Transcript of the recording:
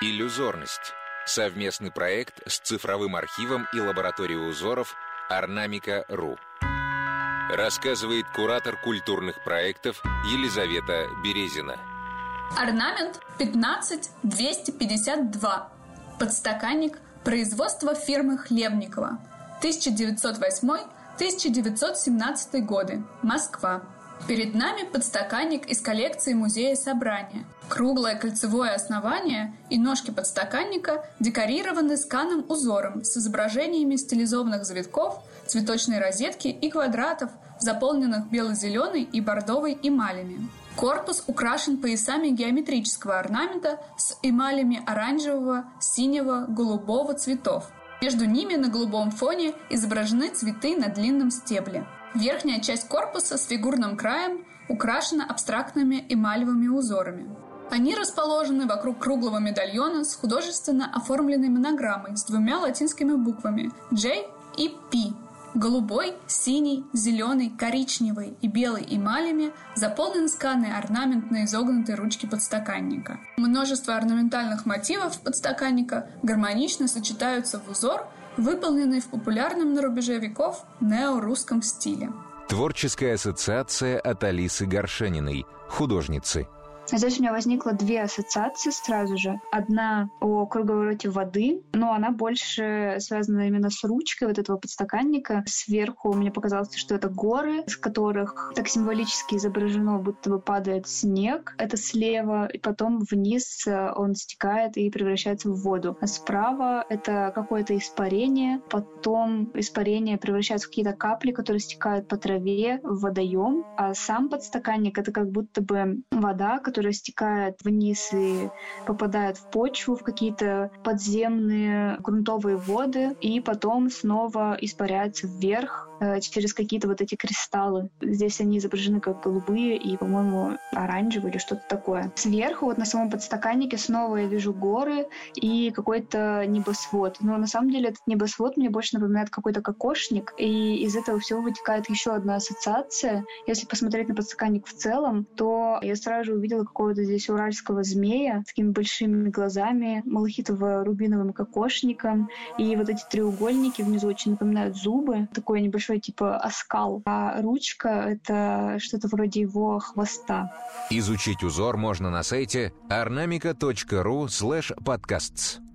Иллюзорность. Совместный проект с цифровым архивом и лабораторией узоров Орнамика.ру. Рассказывает куратор культурных проектов Елизавета Березина. Орнамент 15252. Подстаканник производства фирмы Хлебникова. 1908-1917 годы. Москва. Перед нами подстаканник из коллекции музея собрания. Круглое кольцевое основание и ножки подстаканника декорированы сканом узором с изображениями стилизованных завитков, цветочной розетки и квадратов, заполненных бело-зеленой и бордовой эмалями. Корпус украшен поясами геометрического орнамента с эмалями оранжевого, синего, голубого цветов. Между ними на голубом фоне изображены цветы на длинном стебле. Верхняя часть корпуса с фигурным краем украшена абстрактными эмалевыми узорами. Они расположены вокруг круглого медальона с художественно оформленной монограммой с двумя латинскими буквами J и P. Голубой, синий, зеленый, коричневый и белый эмалями заполнен сканы орнамент на изогнутой ручке подстаканника. Множество орнаментальных мотивов подстаканника гармонично сочетаются в узор, выполненный в популярном на рубеже веков неорусском стиле. Творческая ассоциация от Алисы Горшениной, художницы – Здесь у меня возникло две ассоциации сразу же. Одна о круговороте воды, но она больше связана именно с ручкой вот этого подстаканника. Сверху мне показалось, что это горы, с которых так символически изображено, будто бы падает снег. Это слева, и потом вниз э, он стекает и превращается в воду. А справа это какое-то испарение, потом испарение превращается в какие-то капли, которые стекают по траве в водоем, а сам подстаканник это как будто бы вода, которая которая стекает вниз и попадает в почву, в какие-то подземные грунтовые воды, и потом снова испаряется вверх э, через какие-то вот эти кристаллы. Здесь они изображены как голубые и, по-моему, оранжевые или что-то такое. Сверху, вот на самом подстаканнике, снова я вижу горы и какой-то небосвод. Но на самом деле этот небосвод мне больше напоминает какой-то кокошник, и из этого всего вытекает еще одна ассоциация. Если посмотреть на подстаканник в целом, то я сразу же увидела какого-то здесь уральского змея с такими большими глазами, малахитово-рубиновым кокошником. И вот эти треугольники внизу очень напоминают зубы. Такой небольшой типа оскал. А ручка — это что-то вроде его хвоста. Изучить узор можно на сайте ornamica.ru slash podcasts.